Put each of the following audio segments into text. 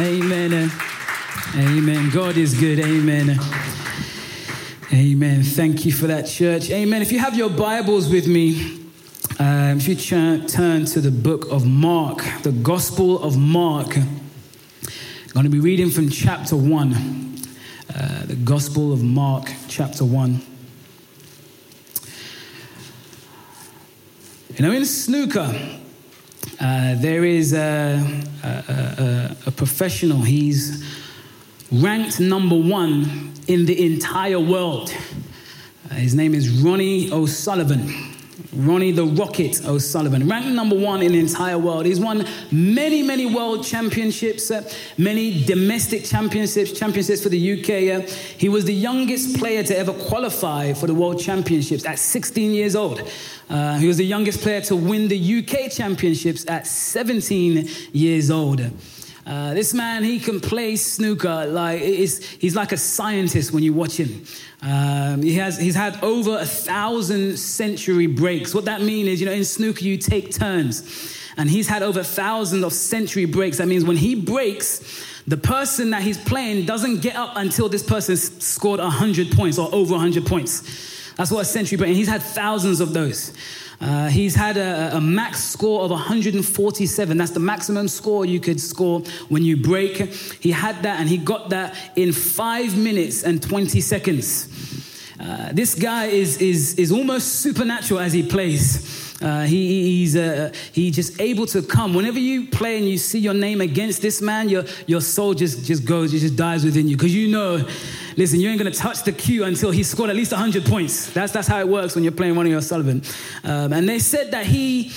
Amen. Amen. God is good. Amen. Amen. Thank you for that, church. Amen. If you have your Bibles with me, um, if you ch- turn to the book of Mark, the Gospel of Mark, I'm going to be reading from chapter 1. Uh, the Gospel of Mark, chapter 1. You know, in snooker, uh, there is a, a, a, a professional. He's ranked number one in the entire world. Uh, his name is Ronnie O'Sullivan. Ronnie the Rocket O'Sullivan, ranked number one in the entire world. He's won many, many world championships, uh, many domestic championships, championships for the UK. Uh, he was the youngest player to ever qualify for the world championships at 16 years old. Uh, he was the youngest player to win the UK championships at 17 years old. Uh, this man, he can play snooker like he's like a scientist when you watch him. Um, he has he's had over a thousand century breaks. What that means is, you know, in snooker you take turns, and he's had over thousands of century breaks. That means when he breaks, the person that he's playing doesn't get up until this person scored hundred points or over hundred points. That's what a century break. And he's had thousands of those. Uh, he's had a, a, max score of 147. That's the maximum score you could score when you break. He had that and he got that in five minutes and 20 seconds. Uh, this guy is, is, is almost supernatural as he plays. Uh, he, he's uh, just able to come. Whenever you play and you see your name against this man, your, your soul just, just goes, it just dies within you. Because you know, listen, you ain't going to touch the cue until he scored at least 100 points. That's, that's how it works when you're playing one Ronnie O'Sullivan. Um, and they said that he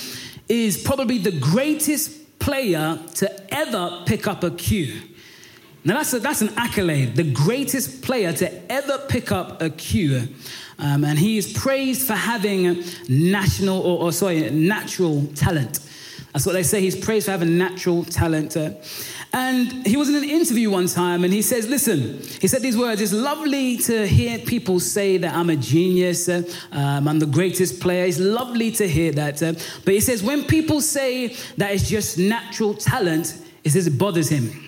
is probably the greatest player to ever pick up a cue. Now, that's, a, that's an accolade, the greatest player to ever pick up a cue. Um, and he is praised for having national, or, or, sorry, natural talent. That's what they say. He's praised for having natural talent. Uh, and he was in an interview one time and he says, Listen, he said these words It's lovely to hear people say that I'm a genius, uh, um, I'm the greatest player. It's lovely to hear that. Uh, but he says, When people say that it's just natural talent, he says it bothers him.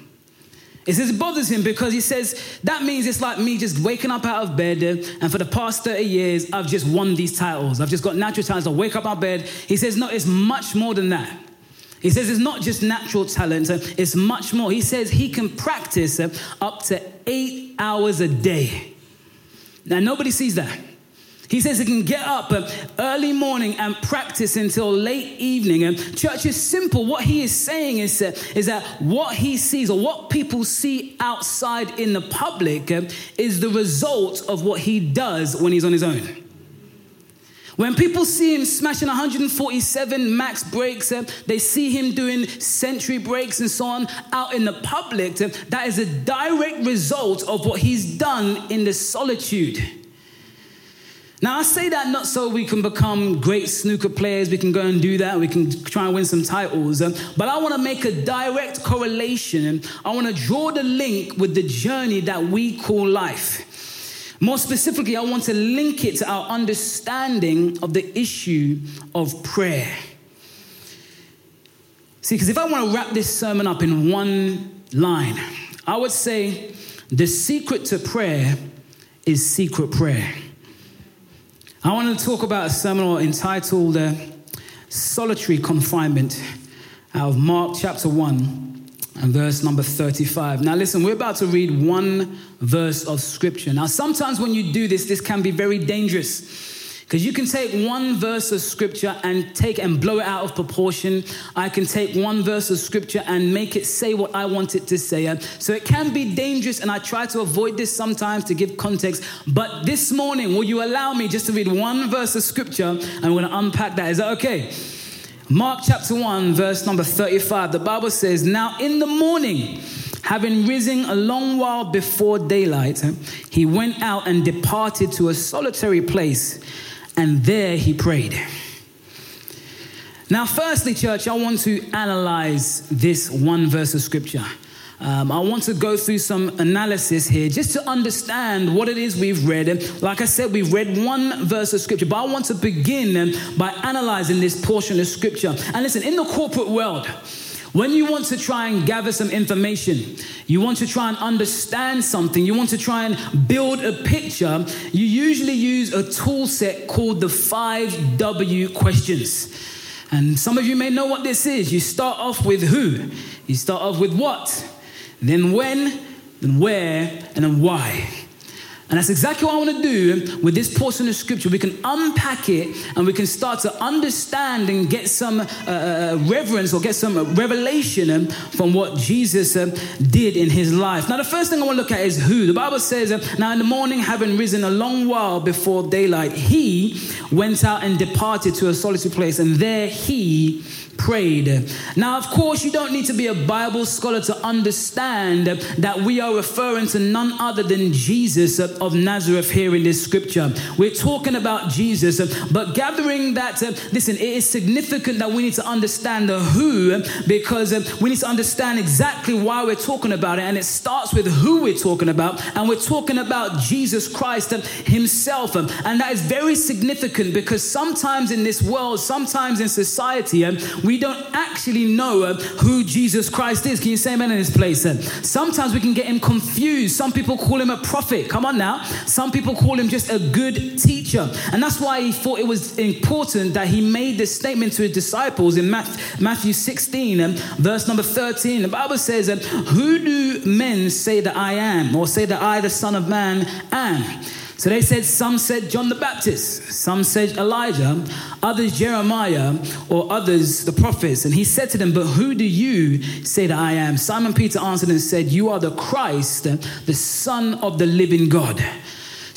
It says it bothers him because he says that means it's like me just waking up out of bed and for the past 30 years I've just won these titles. I've just got natural talents. I wake up out of bed. He says, no, it's much more than that. He says it's not just natural talent, it's much more. He says he can practice up to eight hours a day. Now, nobody sees that. He says he can get up uh, early morning and practice until late evening. And church is simple. What he is saying is, uh, is that what he sees or what people see outside in the public uh, is the result of what he does when he's on his own. When people see him smashing 147 max breaks, they see him doing century breaks and so on out in the public. That is a direct result of what he's done in the solitude. Now, I say that not so we can become great snooker players, we can go and do that, we can try and win some titles, um, but I want to make a direct correlation. I want to draw the link with the journey that we call life. More specifically, I want to link it to our understanding of the issue of prayer. See, because if I want to wrap this sermon up in one line, I would say the secret to prayer is secret prayer. I want to talk about a sermon entitled uh, Solitary Confinement out of Mark chapter 1 and verse number 35. Now, listen, we're about to read one verse of scripture. Now, sometimes when you do this, this can be very dangerous because you can take one verse of scripture and take and blow it out of proportion. I can take one verse of scripture and make it say what I want it to say. So it can be dangerous, and I try to avoid this sometimes to give context. But this morning, will you allow me just to read one verse of scripture and we're going to unpack that? Is that okay? Mark chapter 1, verse number 35, the Bible says, Now in the morning, having risen a long while before daylight, he went out and departed to a solitary place and there he prayed. Now, firstly, church, I want to analyze this one verse of scripture. Um, I want to go through some analysis here just to understand what it is we've read. And like I said, we've read one verse of scripture, but I want to begin by analyzing this portion of scripture. And listen, in the corporate world, When you want to try and gather some information, you want to try and understand something, you want to try and build a picture, you usually use a tool set called the 5W questions. And some of you may know what this is. You start off with who, you start off with what, then when, then where, and then why. And that's exactly what I want to do with this portion of scripture. We can unpack it and we can start to understand and get some uh, uh reverence or get some revelation um, from what Jesus uh, did in his life. Now, the first thing I want to look at is who. The Bible says, uh, Now in the morning, having risen a long while before daylight, he went out and departed to a solitary place, and there he prayed. Now, of course, you don't need to be a Bible scholar to understand that we are referring to none other than Jesus of Nazareth here in this scripture. We're talking about Jesus, but gathering that, uh, listen, it is significant that we need to understand the who because uh, we need to understand exactly why we're talking about it. And it starts with who we're talking about, and we're talking about Jesus Christ uh, himself. Um, and that is very significant because sometimes in this world, sometimes in society, um, we don't actually know uh, who Jesus Christ is. Can you say amen in this place? Sometimes we can get him confused. Some people call him a prophet. Come on now. Some people call him just a good teacher. And that's why he thought it was important that he made this statement to his disciples in Matthew 16, um, verse number 13. The Bible says, Who do men say that I am, or say that I, the Son of Man, am? So they said, some said John the Baptist, some said Elijah, others Jeremiah, or others the prophets. And he said to them, But who do you say that I am? Simon Peter answered and said, You are the Christ, the Son of the living God.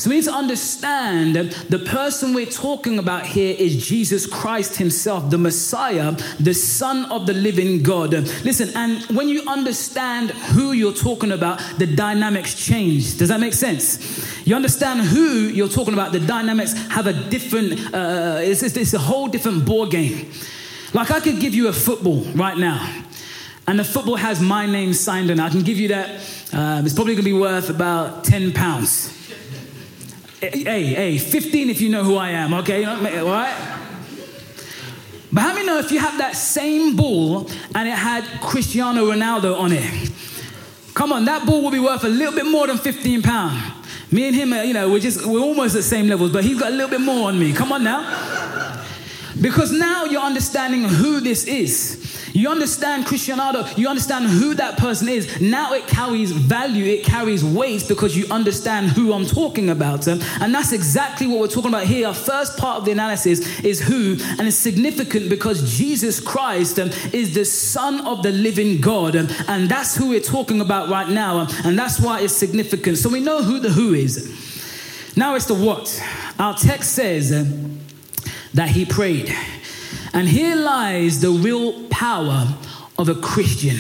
So we need to understand that the person we're talking about here is Jesus Christ Himself, the Messiah, the Son of the living God. Listen, and when you understand who you're talking about, the dynamics change. Does that make sense? You understand who you're talking about, the dynamics have a different, uh, it's, it's a whole different ball game. Like I could give you a football right now, and the football has my name signed on it. I can give you that. Uh, it's probably going to be worth about 10 pounds. Hey, hey, 15 if you know who I am, okay? You know, All right? But how many know if you have that same ball and it had Cristiano Ronaldo on it? Come on, that ball will be worth a little bit more than 15 pounds. Me and him, uh, you know, we're just, we're almost at the same levels, but he's got a little bit more on me. Come on now. Because now you're understanding who this is. You understand Cristiano, you understand who that person is. Now it carries value, it carries weight because you understand who I'm talking about. Um, and that's exactly what we're talking about here. Our first part of the analysis is who, and it's significant because Jesus Christ um, is the Son of the living God. Um, and that's who we're talking about right now. And that's why it's significant. So we know who the who is. Now it's the what. Our text says that he prayed. And here lies the real power of a Christian.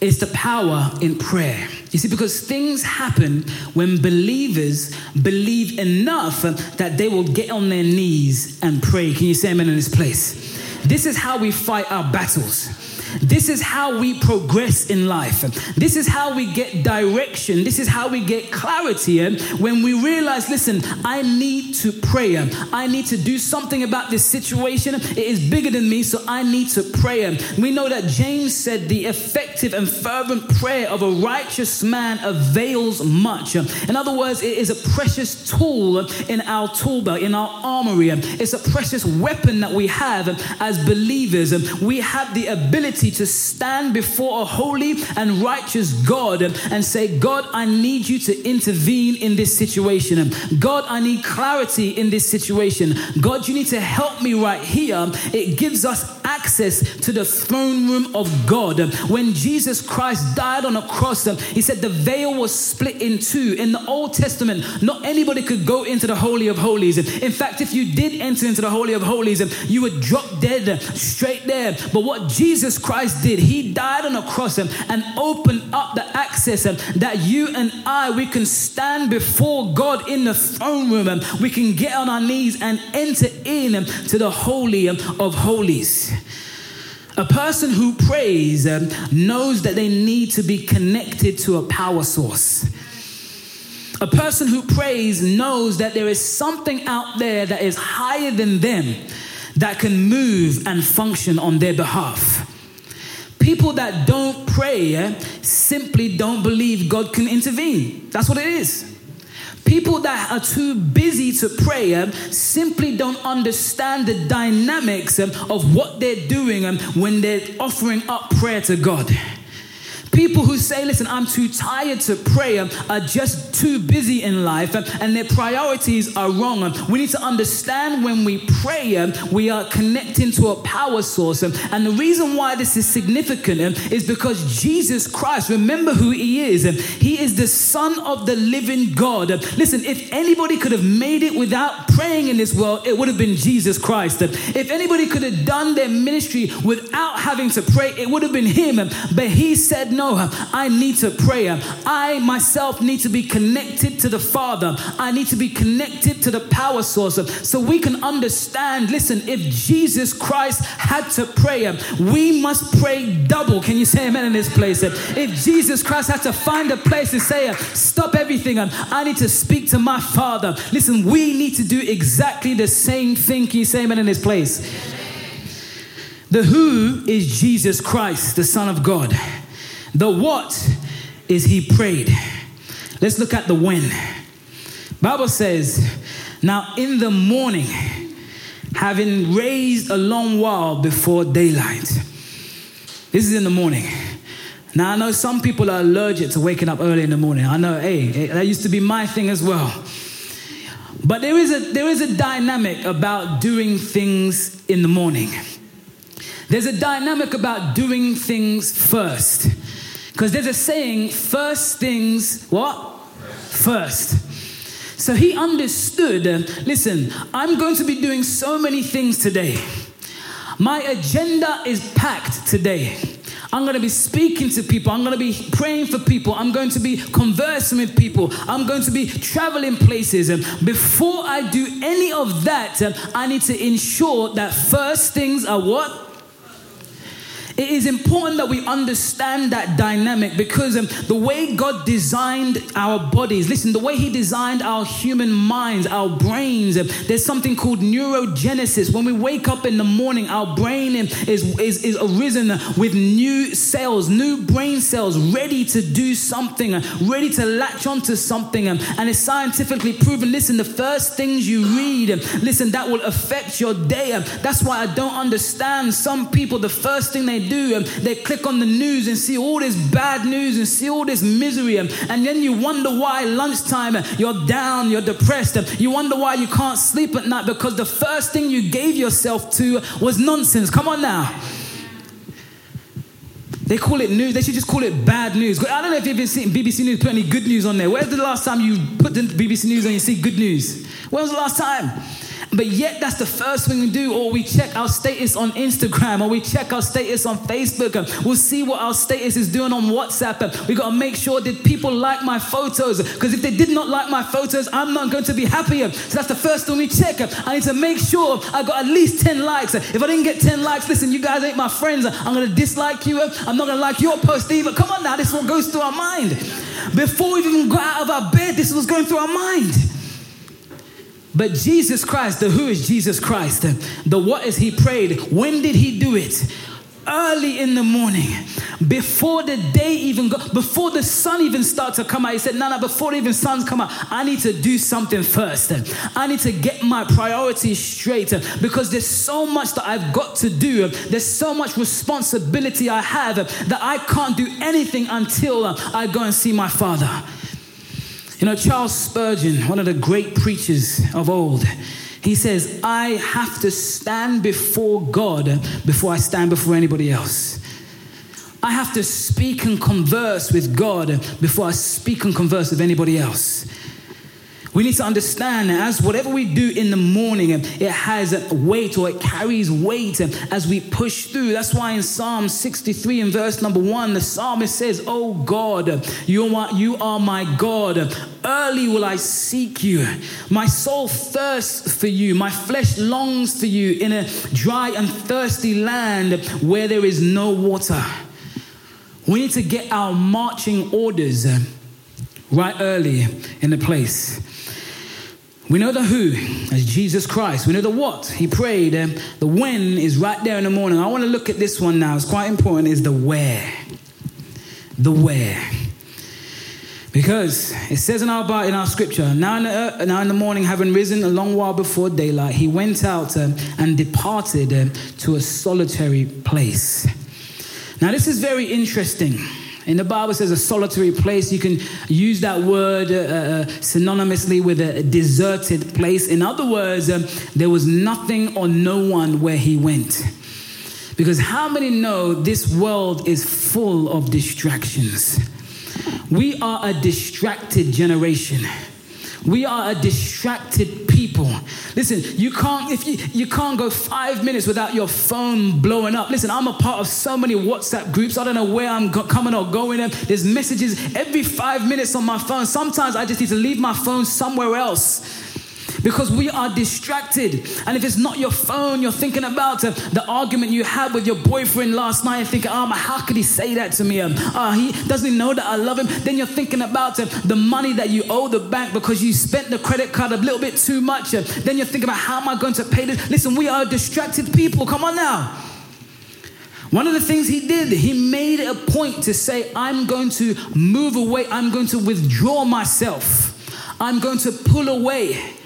It's the power in prayer. You see, because things happen when believers believe enough that they will get on their knees and pray. Can you say amen in this place? This is how we fight our battles. This is how we progress in life. This is how we get direction. This is how we get clarity And when we realize, listen, I need to pray. Eh? I need to do something about this situation. It is bigger than me, so I need to pray. Eh? We know that James said the effective and fervent prayer of a righteous man avails much. In other words, it is a precious tool in our tool belt, in our armory. It's a precious weapon that we have as believers. We have the ability ability to stand before a holy and righteous God and say, God, I need you to intervene in this situation. God, I need clarity in this situation. God, you need to help me right here. It gives us access to the throne room of God. When Jesus Christ died on a cross, he said the veil was split in two. In the Old Testament, not anybody could go into the Holy of Holies. In fact, if you did enter into the Holy of Holies, you would drop dead straight there. But what Jesus Christ did, he died on a cross um, and opened up the access um, that you and I, we can stand before God in the throne room. Um, we can get on our knees and enter in to the Holy of Holies. A person who prays um, knows that they need to be connected to a power source. A person who prays knows that there is something out there that is higher than them that can move and function on their behalf. People that don't pray eh, simply don't believe God can intervene. That's what it is. People that are too busy to pray um, simply don't understand the dynamics um, of what they're doing when they're offering up prayer to God. People who say, listen, I'm too tired to pray, um, are just too busy in life, um, and their priorities are wrong. Um, we need to understand when we pray, um, we are connecting to a power source. Um, and the reason why this is significant um, is because Jesus Christ, remember who He is. He is the Son of the living God. Listen, if anybody could have made it without praying in this world, it would have been Jesus Christ. If anybody could have done their ministry without having to pray, it would have been Him. But He said, No, I need to pray. I myself need to be connected to the Father. I need to be connected to the power source. So we can understand listen, if Jesus Christ had to pray, we must pray double. Can you say amen in this place? If Jesus Christ had to find a place to say, stop everything, I need to speak to my Father. Listen, we need to do exactly the same thing. Can you say amen in this place? The who is Jesus Christ, the Son of God. The what is he prayed. Let's look at the when. Bible says, now in the morning, having raised a long while before daylight. This is in the morning. Now I know some people are allergic to waking up early in the morning. I know, hey, eh, that used to be my thing as well. But there is a there is a dynamic about doing things in the morning. There's a dynamic about doing things first. Because there's a saying, first things, what? First. So he understood, listen, I'm going to be doing so many things today. My agenda is packed today. I'm going to be speaking to people. I'm going to be praying for people. I'm going to be conversing with people. I'm going to be traveling places. And before I do any of that, I need to ensure that first things are what? It is important that we understand that dynamic because um, the way God designed our bodies, listen, the way He designed our human minds, our brains, um, there's something called neurogenesis. When we wake up in the morning, our brain um, is, is, is arisen with new cells, new brain cells, ready to do something, uh, ready to latch onto something. Um, and it's scientifically proven. Listen, the first things you read, um, listen, that will affect your day. Um, that's why I don't understand some people, the first thing they do, and they click on the news and see all this bad news and see all this misery, and, and then you wonder why lunchtime uh, you're down, you're depressed, um, you wonder why you can't sleep at night because the first thing you gave yourself to was nonsense. Come on now. They call it news. They should just call it bad news. I don't know if you've been seeing BBC News put any good news on there. Where's the last time you put the BBC News on and you see good news? When was the last time? But yet, that's the first thing we do, or we check our status on Instagram, or we check our status on Facebook, and we'll see what our status is doing on WhatsApp. And We got to make sure that people like my photos, because if they did not like my photos, I'm not going to be happier. So that's the first thing we check. I need to make sure I got at least 10 likes. If I didn't get 10 likes, listen, you guys ain't my friends. I'm to dislike you. I'm not to like your post either. Come on now, this is what goes through our mind. Before we even got out of our bed, this was going through our mind. But Jesus Christ, the who is Jesus Christ, the what is he prayed? When did he do it? Early in the morning, before the day even go, before the sun even starts to come out, he said, "No, no, before even suns come out, I need to do something first. I need to get my priorities straight because there's so much that I've got to do. There's so much responsibility I have that I can't do anything until I go and see my Father." You know, Charles Spurgeon, one of the great preachers of old, he says, I have to stand before God before I stand before anybody else. I have to speak and converse with God before I speak and converse with anybody else. We need to understand as whatever we do in the morning, it has weight or it carries weight as we push through. That's why in Psalm 63 and verse number one, the psalmist says, Oh God, you are, you are my God. Early will I seek you. My soul thirsts for you. My flesh longs for you in a dry and thirsty land where there is no water. We need to get our marching orders right early in the place. We know the who as Jesus Christ. We know the what he prayed. Um, the when is right there in the morning. I want to look at this one now. It's quite important. Is the where. The where. Because it says in our in our scripture, now in, the, now in the morning, having risen a long while before daylight, he went out um, and departed um, to a solitary place. Now, this is very interesting. In the Bible says a solitary place. You can use that word uh, uh, synonymously with a deserted place. In other words, um, there was nothing or no one where he went. Because how many know this world is full of distractions? We are a distracted generation. We are a distracted people. Listen, you can't if you you can't go five minutes without your phone blowing up. Listen, I'm a part of so many WhatsApp groups. I don't know where I'm go- coming or going. There's messages every five minutes on my phone. Sometimes I just need to leave my phone somewhere else because we are distracted. And if it's not your phone, you're thinking about uh, the argument you had with your boyfriend last night and thinking, oh, how could he say that to me? Um, uh, he doesn't know that I love him. Then you're thinking about uh, the money that you owe the bank because you spent the credit card a little bit too much. Uh, then you're thinking about how am I going to pay this? Listen, we are distracted people. Come on now. One of the things he did, he made a point to say, I'm going to move away, I'm going to withdraw myself, I'm going to pull away.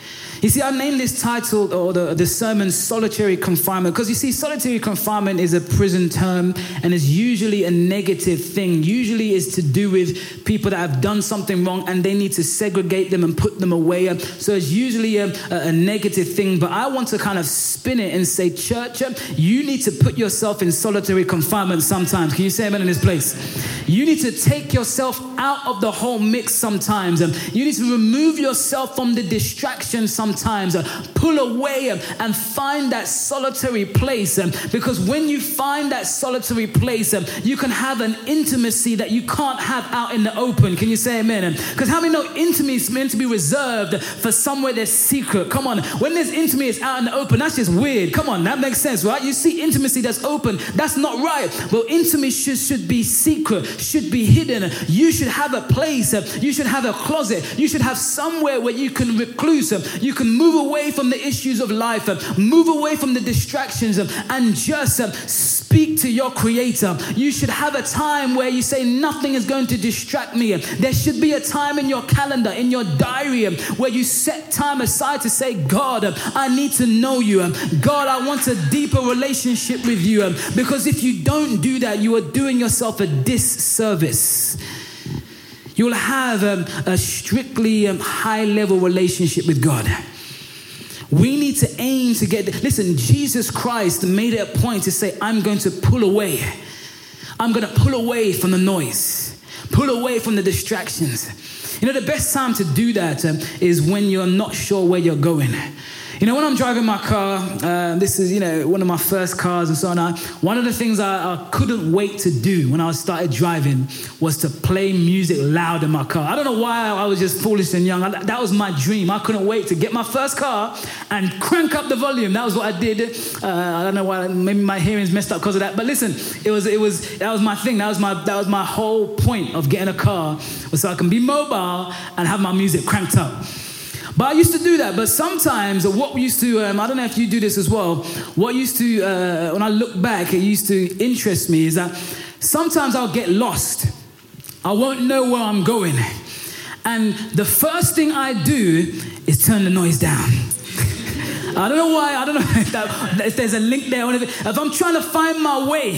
You see, I named this title or the, the sermon Solitary Confinement because you see, solitary confinement is a prison term and is usually a negative thing. Usually is to do with people that have done something wrong and they need to segregate them and put them away. So it's usually a, a negative thing. But I want to kind of spin it and say, church, you need to put yourself in solitary confinement sometimes. Can you say amen in this place? You need to take yourself out of the whole mix sometimes. You need to remove yourself from the distraction sometimes sometimes uh, pull away um, and find that solitary place. Um, because when you find that solitary place, um, you can have an intimacy that you can't have out in the open. Can you say amen? Because how many know intimacy is meant to be reserved for somewhere that's secret? Come on. When there's intimacy it's out in the open, that's just weird. Come on, that makes sense, right? You see intimacy that's open, that's not right. Well, intimacy should, should be secret, should be hidden. You should have a place, you should have a closet, you should have somewhere where you can recluse, you can can move away from the issues of life, uh, move away from the distractions, uh, and just uh, speak to your creator. You should have a time where you say, Nothing is going to distract me. There should be a time in your calendar, in your diary, um, where you set time aside to say, God, um, I need to know you. Um, God, I want a deeper relationship with you. Because if you don't do that, you are doing yourself a disservice. You'll have um, a strictly um, high level relationship with God. We need to aim to get, listen, Jesus Christ made it a point to say, I'm going to pull away. I'm going to pull away from the noise, pull away from the distractions. You know, the best time to do that um, is when you're not sure where you're going. You know, when I'm driving my car, uh, this is, you know, one of my first cars and so on. I, one of the things I, I, couldn't wait to do when I started driving was to play music loud in my car. I don't know why I was just foolish and young. I, that was my dream. I couldn't wait to get my first car and crank up the volume. That was what I did. Uh, I don't know why. Maybe my hearing's messed up because of that. But listen, it was, it was, that was my thing. That was my, that was my whole point of getting a car, was so I can be mobile and have my music cranked up. But I used to do that. But sometimes, what we used to, um, I don't know if you do this as well, what used to, uh, when I look back, it used to interest me is that sometimes I'll get lost. I won't know where I'm going. And the first thing I do is turn the noise down. I don't know why. I don't know if, that, if there's a link there. Or if, if I'm trying to find my way,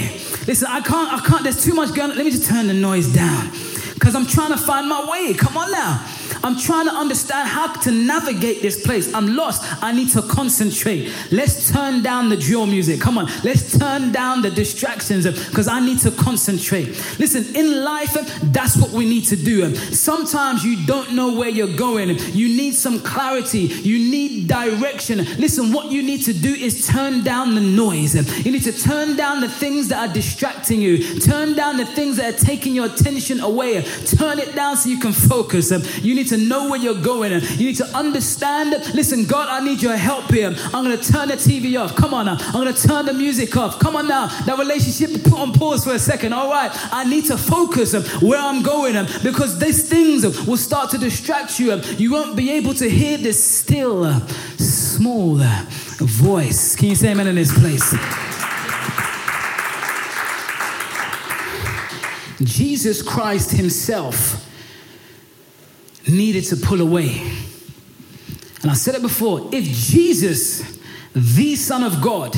listen, I can't. I can't. There's too much going. Let me just turn the noise down, because I'm trying to find my way. Come on now. I'm trying to understand how to navigate this place. I'm lost. I need to concentrate. Let's turn down the drill music. Come on. Let's turn down the distractions because I need to concentrate. Listen, in life, that's what we need to do. Sometimes you don't know where you're going. You need some clarity. You need direction. Listen, what you need to do is turn down the noise. You need to turn down the things that are distracting you. Turn down the things that are taking your attention away. Turn it down so you can focus. You need to to know where you're going. You need to understand. Listen, God, I need your help here. I'm going to turn the TV off. Come on now. I'm going to turn the music off. Come on now. That relationship, put on pause for a second. All right. I need to focus where I'm going because these things will start to distract you. You won't be able to hear this still, small voice. Can you say amen in this place? Jesus Christ Himself needed to pull away. And I said it before if Jesus, the Son of God,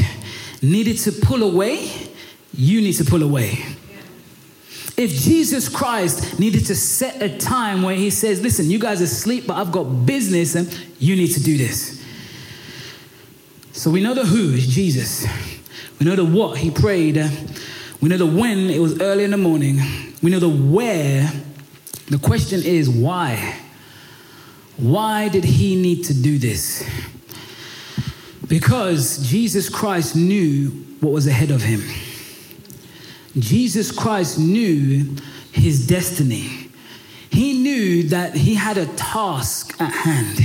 needed to pull away, you need to pull away. If Jesus Christ needed to set a time where He says, Listen, you guys are asleep, but I've got business and you need to do this. So we know the who is Jesus. We know the what He prayed. We know the when, it was early in the morning. We know the where. The question is why? Why did he need to do this? Because Jesus Christ knew what was ahead of him. Jesus Christ knew his destiny. He knew that he had a task at hand.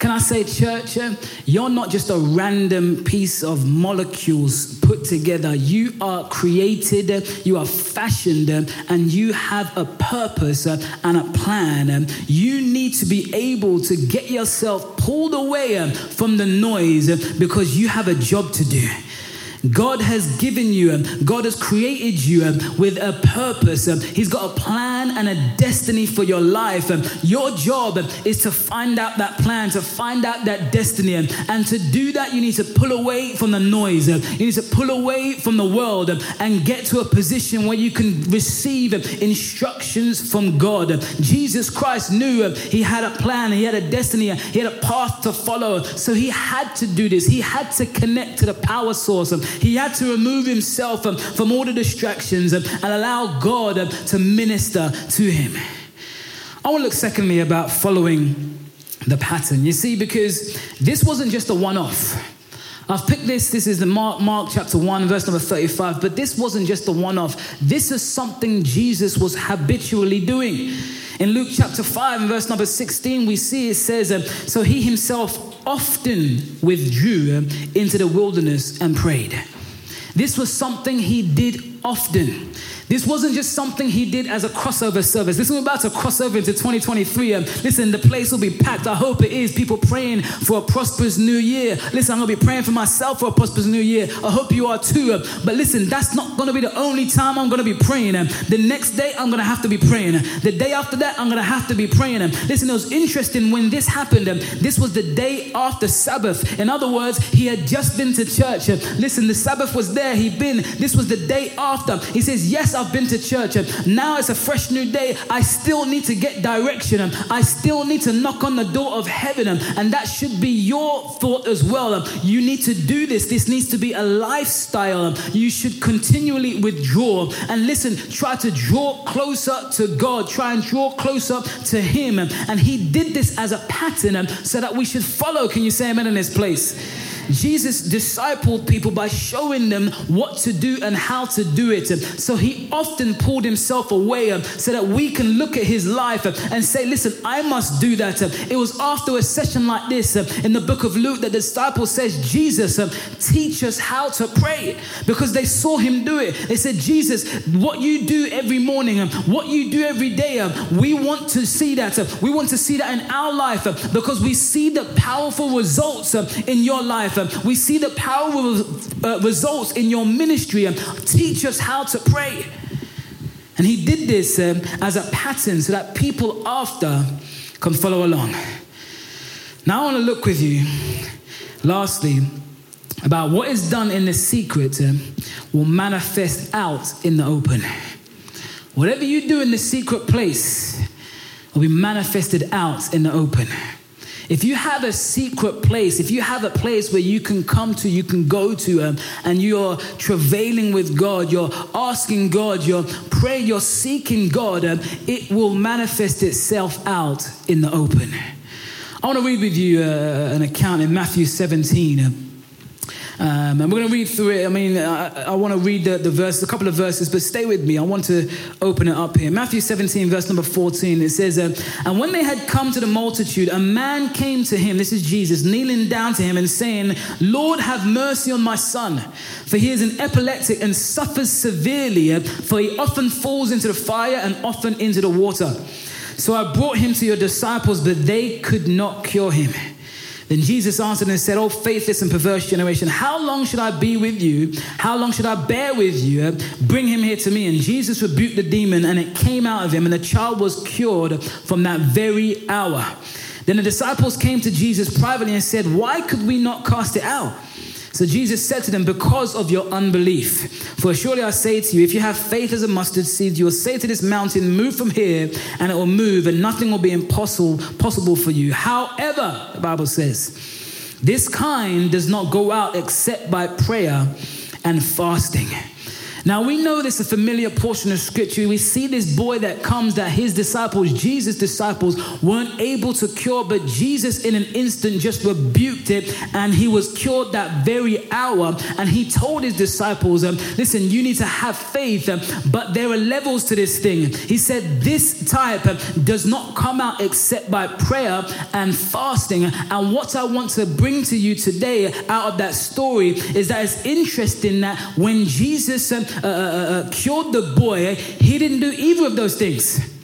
Can I say, church, uh, you're not just a random piece of molecules put together. You are created, uh, you are fashioned, uh, and you have a purpose and a plan. You need to be able to get yourself pulled away from the noise because you have a job to do. God has given you, um, God has created you um, with a purpose. Um, he's got a plan and a destiny for your life. Um, your job um, is to find out that plan, to find out that destiny. Um, and to do that, you need to pull away from the noise. You need to pull away from the world and get to a position where you can receive instructions from God. Jesus Christ knew he had a plan, he had a destiny, he had a path to follow. So he had to do this. He had to connect to the power source. He had to remove himself um, from all the distractions um, and allow God um, to minister to him. I want to look secondly about following the pattern. You see, because this wasn't just a one off. I've picked this. This is the Mark, Mark chapter 1, verse number 35. But this wasn't just a one off. This is something Jesus was habitually doing. In Luke chapter 5 and verse number 16, we see it says, um, So he himself often withdrew into the wilderness and prayed. This was something he did often. This wasn't just something he did as a crossover service. This is about to cross over into 2023. Um, listen, the place will be packed. I hope it is. People praying for a prosperous new year. Listen, I'm going to be praying for myself for a prosperous new year. I hope you are too. Um, but listen, that's not going to be the only time I'm going to be praying. Um, the next day, I'm going to have to be praying. The day after that, I'm going to have to be praying. Um, listen, it was interesting when this happened. Um, this was the day after Sabbath. In other words, he had just been to church. Listen, the Sabbath was there. He'd been. This was the day after. He says, Yes, I've been to church. And now it's a fresh new day. I still need to get direction. And I still need to knock on the door of heaven. And that should be your thought as well. You need to do this. This needs to be a lifestyle. You should continually withdraw. And listen, try to draw closer to God. Try and draw closer to Him. And He did this as a pattern so that we should follow. Can you say amen in this place? Jesus discipled people by showing them what to do and how to do it. So he often pulled himself away um, so that we can look at his life um, and say, listen, I must do that. Um, it was after a session like this um, in the book of Luke that the disciple says, Jesus, um, teach us how to pray because they saw him do it. They said, Jesus, what you do every morning, um, what you do every day, we want to see that. We want to see that in our life because we see the powerful results in your life. We see the power uh, results in your ministry. and Teach us how to pray. And he did this um, as a pattern so that people after can follow along. Now, I want to look with you, lastly, about what is done in the secret um, will manifest out in the open. Whatever you do in the secret place will be manifested out in the open. If you have a secret place, if you have a place where you can come to, you can go to, um, and you're travailing with God, you're asking God, you're praying, you're seeking God, um, it will manifest itself out in the open. I want to read with you uh, an account in Matthew 17. Um, Um, and we're going to read through it. I mean, I, I want to read the, the verse, a couple of verses, but stay with me. I want to open it up here. Matthew 17, verse number 14, it says, uh, And when they had come to the multitude, a man came to him, this is Jesus, kneeling down to him and saying, Lord, have mercy on my son, for he is an epileptic and suffers severely, uh, for he often falls into the fire and often into the water. So I brought him to your disciples, but they could not cure him. Then Jesus answered and said, Oh, faithless and perverse generation, how long should I be with you? How long should I bear with you? Bring him here to me. And Jesus rebuked the demon, and it came out of him, and the child was cured from that very hour. Then the disciples came to Jesus privately and said, Why could we not cast it out? So Jesus said to them, Because of your unbelief. For surely I say to you, if you have faith as a mustard seed, you will say to this mountain, Move from here, and it will move, and nothing will be impossible possible for you. However, the Bible says, this kind does not go out except by prayer and fasting. Now we know this is a familiar portion of scripture. We see this boy that comes that his disciples, Jesus' disciples, weren't able to cure, but Jesus in an instant just rebuked it and he was cured that very hour. And he told his disciples, um, listen, you need to have faith, um, but there are levels to this thing. He said, this type um, does not come out except by prayer and fasting. And what I want to bring to you today out of that story is that it's interesting that when Jesus uh, uh, uh, cured the boy, he didn't do either of those things.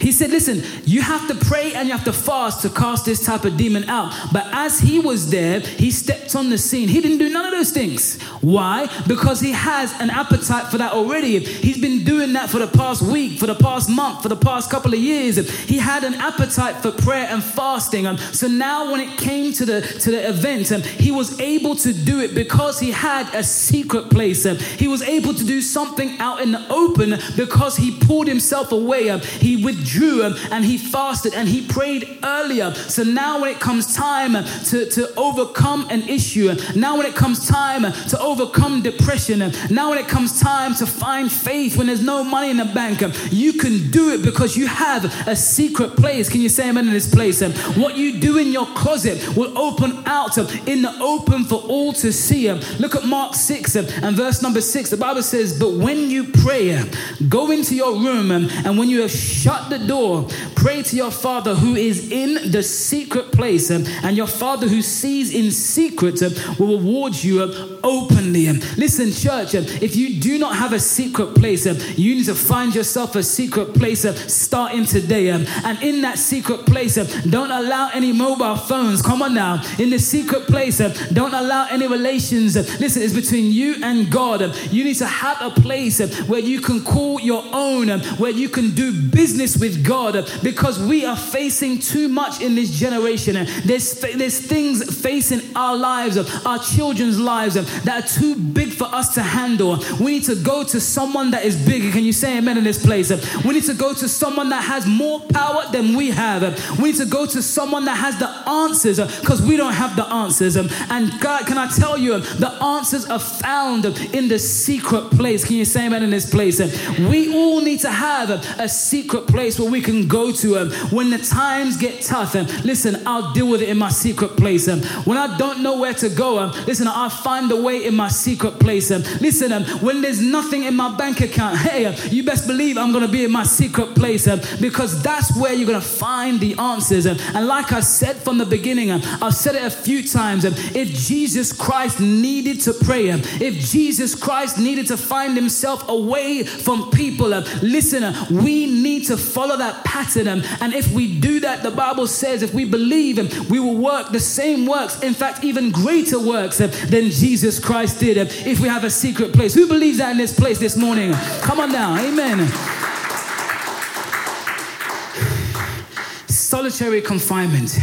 He said, Listen, you have to pray and you have to fast to cast this type of demon out. But as he was there, he stepped on the scene. He didn't do none of those things. Why? Because he has an appetite for that already. He's been doing that for the past week, for the past month, for the past couple of years. He had an appetite for prayer and fasting. Um, so now, when it came to the to the event, um, he was able to do it because he had a secret place. Um, he was able to do something out in the open because he pulled himself away. He withdrew withdrew um, and he fasted and he prayed earlier. So now, when it comes time to, to overcome an issue, now when it comes time to overcome depression, now when it comes time to find faith when there's no money in the bank, um, you can do it because you have a secret place. Can you say amen in this place? Um, what you do in your closet will open out um, in the open for all to see. Look at Mark 6 and verse number 6. The Bible says, But when you pray, go into your room, and when you have shut the the door, pray to your Father who is in the secret place, and your Father who sees in secret will reward you openly. Listen, church, if you do not have a secret place, you need to find yourself a secret place starting today. And in that secret place, don't allow any mobile phones. Come on now. In the secret place, don't allow any relations. Listen, it's between you and God. You need to have a place where you can call your own, where you can do business with God because we are facing too much in this generation. There's, there's things facing our lives, our children's lives that are too big for us to handle. We need to go to someone that is bigger. Can you say amen in this place? We need to go to someone that has more power than we have. We need to go to someone that has the answers because we don't have the answers. And God, can I tell you, the answers are found in the secret place. Can you say amen in this place? We all need to have a secret place place where we can go to um, when the times get tough. and listen, I'll deal with it in my secret place. Um, when I don't know where to go, um, listen, I'll find a way in my secret place. Um, listen, um, when there's nothing in my bank account, hey, um, you best believe I'm going to be in my secret place um, because that's where you're going to find the answers. Um, and like I said from the beginning, um, I've said it a few times. Um, if Jesus Christ needed to pray, um, if Jesus Christ needed to find himself away from people, um, listen, we need to follow that pattern. Um, and if we do that, the Bible says if we believe, him, we will work the same works, in fact, even greater works um, than Jesus Christ did if we have a secret place. Who believes that in this place this morning? Come on now. Amen. Solitary confinement.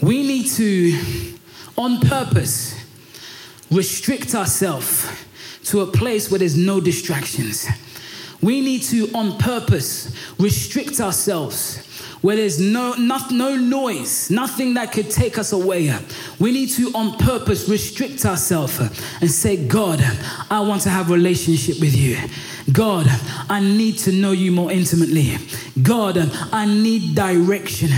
We need to, on purpose, restrict ourselves to a place where there's no distractions. We need to, on purpose, restrict ourselves where there's no, no, no noise, nothing that could take us away. We need to, on purpose, restrict ourselves and say, God, I want to have a relationship with you. God, I need to know you more intimately. God, I need direction.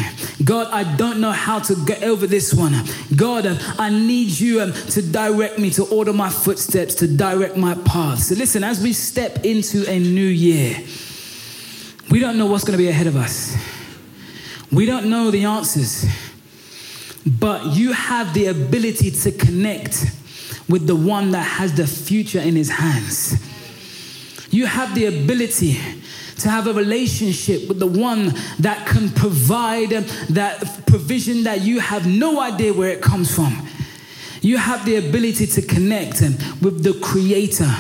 God, I don't know how to get over this one. God, I need you um, to direct me, to order my footsteps, to direct my path. So, listen, as we step into a new year, we don't know what's going to be ahead of us. We don't know the answers, but you have the ability to connect with the one that has the future in his hands. You have the ability to have a relationship with the one that can provide um, that provision that you have no idea where it comes from. You have the ability to connect um, with the creator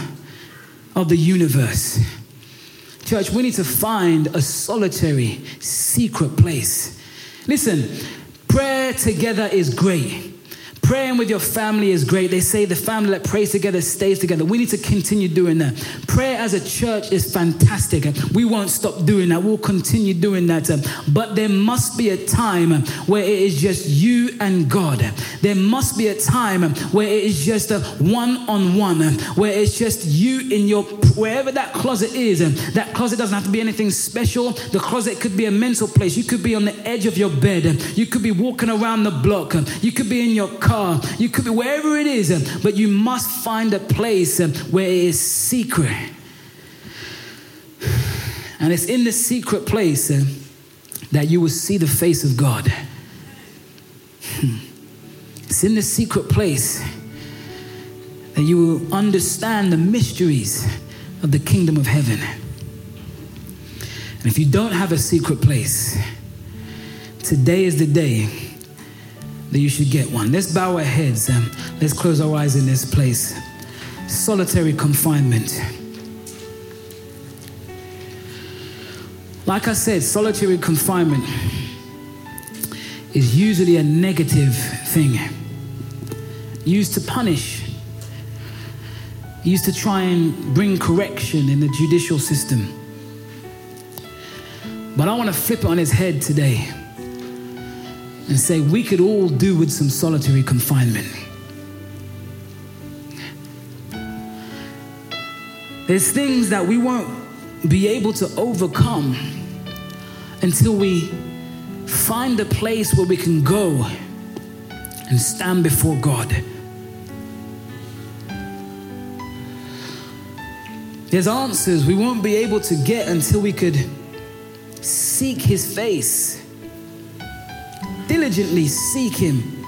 of the universe. Church, we need to find a solitary, secret place. Listen, prayer together is great. Praying with your family is great. They say the family that prays together stays together. We need to continue doing that. Prayer as a church is fantastic. We won't stop doing that. We'll continue doing that. But there must be a time where it is just you and God. There must be a time where it is just a one on one, where it's just you in your, wherever that closet is. That closet doesn't have to be anything special. The closet could be a mental place. You could be on the edge of your bed. You could be walking around the block. You could be in your car car, you could be wherever it is, but you must find a place where it is secret. And it's in the secret place that you will see the face of God. Hmm. It's in the secret place that you will understand the mysteries of the kingdom of heaven. And if you don't have a secret place, today is the day that you should get one. Let's bow our heads and let's close our eyes in this place. Solitary confinement. Like I said, solitary confinement is usually a negative thing, used to punish, used to try and bring correction in the judicial system. But I want to flip it on his head today and say we could all do with some solitary confinement. There's things that we won't be able to overcome until we find a place where we can go and stand before God. There's answers we won't be able to get until we could seek His face diligently seek Him.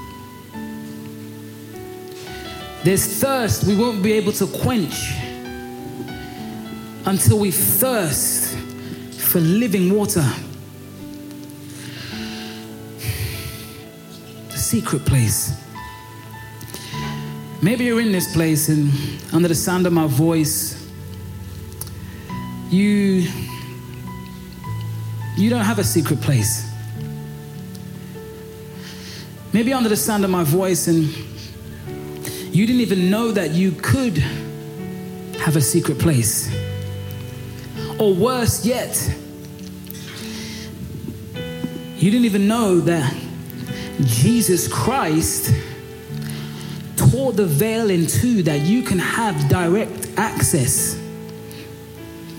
There's thirst we won't be able to quench until we thirst for living water. The secret place. Maybe you're in this place and under the sound of my voice, you you don't have a secret place. Maybe under the sound of my voice, and you didn't even know that you could have a secret place. Or worse yet, you didn't even know that Jesus Christ tore the veil in two that you can have direct access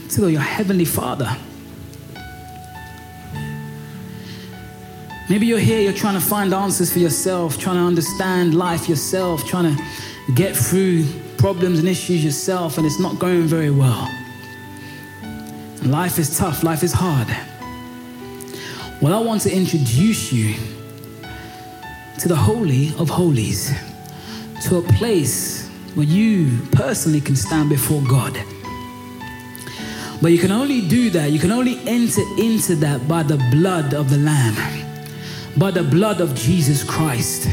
to your Heavenly Father. Maybe you're here, you're trying to find answers for yourself, trying to understand life yourself, trying to get through problems and issues yourself, and it's not going very well. life is tough, life is hard. Well, I want to introduce you to the Holy of Holies, to a place where you personally can stand before God. But you can only do that, you can only enter into that by the blood of the Lamb by the blood of Jesus Christ.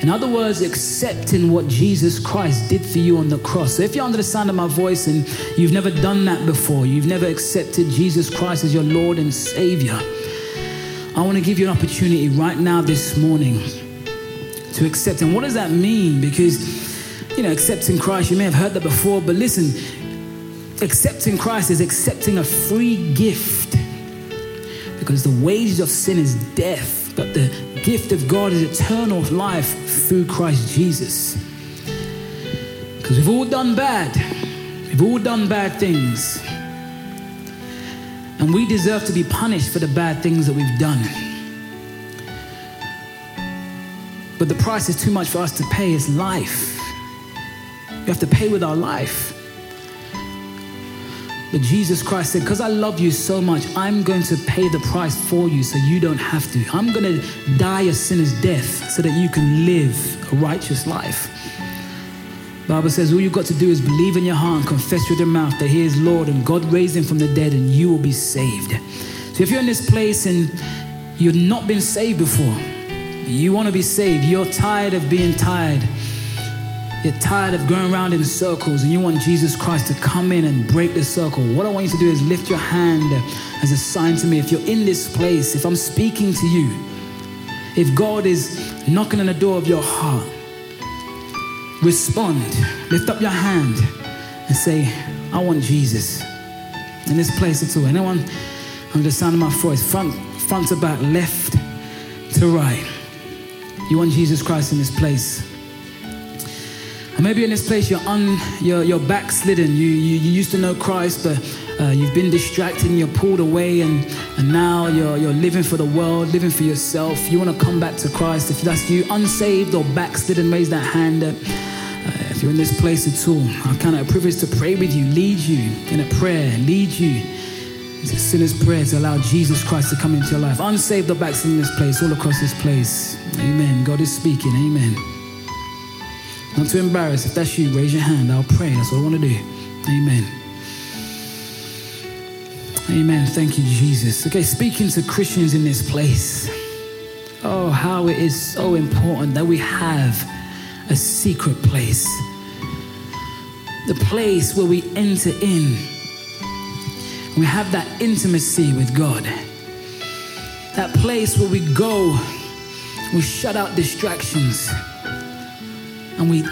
In other words, accepting what Jesus Christ did for you on the cross. So if you're under the sound of my voice and you've never done that before, you've never accepted Jesus Christ as your Lord and Savior, I want to give you an opportunity right now this morning to accept. And what does that mean? Because, you know, accepting Christ, you may have heard that before, but listen, accepting Christ is accepting a free gift Because the wages of sin is death, but the gift of God is eternal life through Christ Jesus. Because we've all done bad, we've all done bad things. And we deserve to be punished for the bad things that we've done. But the price is too much for us to pay is life. We have to pay with our life. But Jesus Christ said, Because I love you so much, I'm going to pay the price for you so you don't have to. I'm going to die a sinner's death so that you can live a righteous life. Bible says all you've got to do is believe in your heart and confess with your mouth that He is Lord and God raised Him from the dead and you will be saved. So if you're in this place and you've not been saved before, you want to be saved, you're tired of being tired, you're tired of going around in circles, and you want Jesus Christ to come in and break the circle, what I want you to do is lift your hand as a sign to me. If you're in this place, if I'm speaking to you, if God is knocking on the door of your heart, respond. Lift up your hand and say, I want Jesus. In this place at all. Anyone under the sound of my voice, front, front to back, left to right. You want Jesus Christ in this place. Maybe in this place you're un, you're, you're backslidden. You, you, you used to know Christ, but uh, you've been distracted and you're pulled away, and, and now you're, you're living for the world, living for yourself. You want to come back to Christ. If that's you, unsaved or backslidden, raise that hand. Uh, if you're in this place at all, I kind of a privilege to pray with you, lead you in a prayer, lead you. It's a sinner's prayer to allow Jesus Christ to come into your life. Unsaved or backslidden in this place, all across this place. Amen. God is speaking. Amen. Not to embarrass. If that's you, raise your hand. I'll pray. That's what I want to do. Amen. Amen. Thank you, Jesus. Okay, speaking to Christians in this place. Oh, how it is so important that we have a secret place. The place where we enter in. We have that intimacy with God. That place where we go, we shut out distractions, and we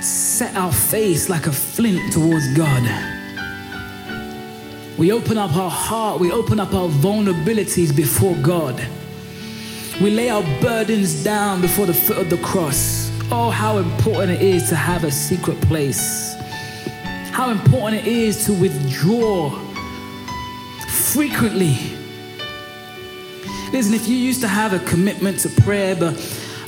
set our face like a flint towards God. We open up our heart, we open up our vulnerabilities before God. We lay our burdens down before the foot of the cross. Oh, how important it is to have a secret place. How important it is to withdraw frequently. Listen, if you used to have a commitment to prayer, but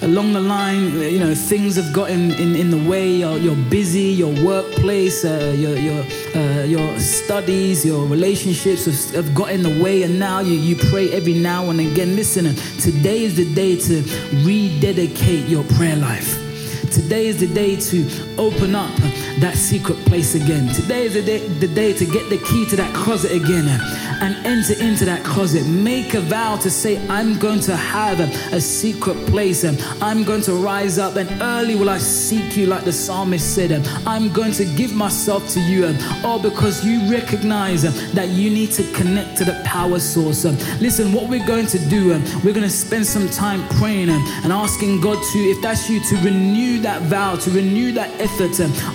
along the line, you know, things have gotten in, in the way. You're, you're busy, your workplace, uh, your, your, uh, your studies, your relationships have, have in the way, and now you, you pray every now and again. Listen, today is the day to rededicate your prayer life. Today is the day to open up that secret place again. Today is the day, the day to get the key to that closet again and enter into that closet. Make a vow to say, I'm going to have a, secret place and I'm going to rise up and early will I seek you, like the psalmist said. I'm going to give myself to you, all because you recognize that you need to connect to the power source. Listen, what we're going to do, we're going to spend some time praying and asking God to, if that's you, to renew that vow, to renew that effort.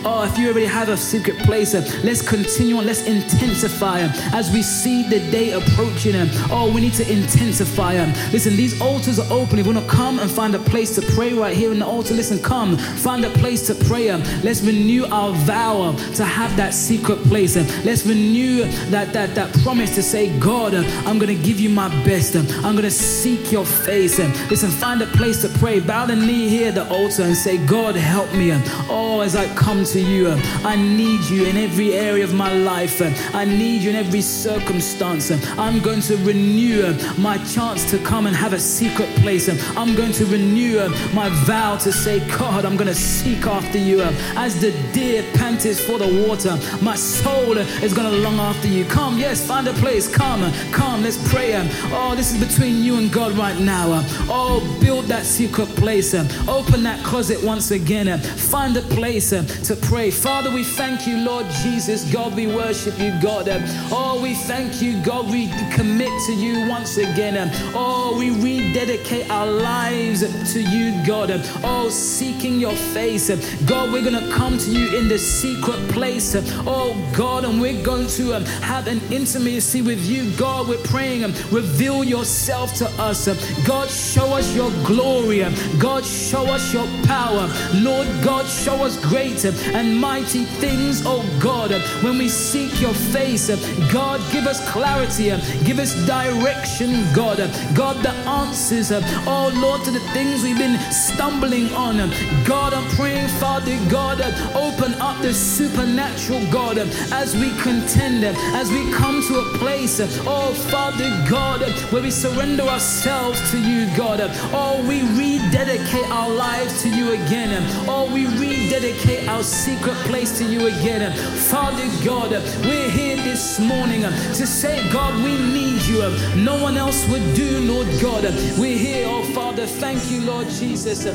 Oh, if you already have a secret place, let's continue on, let's intensify as we see the day approaching. Oh, we need to intensify. Listen, these altars are open. If you want to come and find a place to pray right here in the altar, listen, come, find a place to pray. Let's renew our vow to have that secret place. Let's renew that, that, that promise to say, God, I'm going to give you my best. I'm going to seek your face. Listen, find a place to pray. Bow the knee here at the altar and say, God, help me. Oh, as I come to you, I need you in every area of my life. I need you in every circumstance. I'm going to renew my chance to come and have a secret place. I'm going to renew my vow to say, God, I'm going to seek after you. As the deer pants for the water, my soul is going to long after you. Come, yes, find a place. Come, come, let's pray. Oh, this is between you and God right now. Oh, build that secret place. Open that closet once again. Uh, find a place uh, to pray. Father, we thank you, Lord Jesus. God, we worship you, God. Uh, oh, we thank you, God. We commit to you once again. Oh, we rededicate our lives to you, God. Oh, seeking your face. God, we're going to come to you in the secret place. Oh, God, and we're going to um, have an intimacy with you. God, we're praying, um, reveal yourself to us. God, show us your glory. God, show us your power. Lord God, show us great and mighty things, oh God. When we seek your face, God, give us clarity. Give us direction, God. God, the answers, oh Lord, to the things we've been stumbling on. God, I'm praying, Father God, open up the supernatural, God, as we contend, as we come to a place, oh Father God, where we surrender ourselves to you, God. Oh, we rededicate our lives to you again. Oh, we rededicate our secret place to you again. Father God, we're here this morning to say, God, we need you. No one else would do, Lord God. We're here, oh Father. Thank you, Lord Jesus.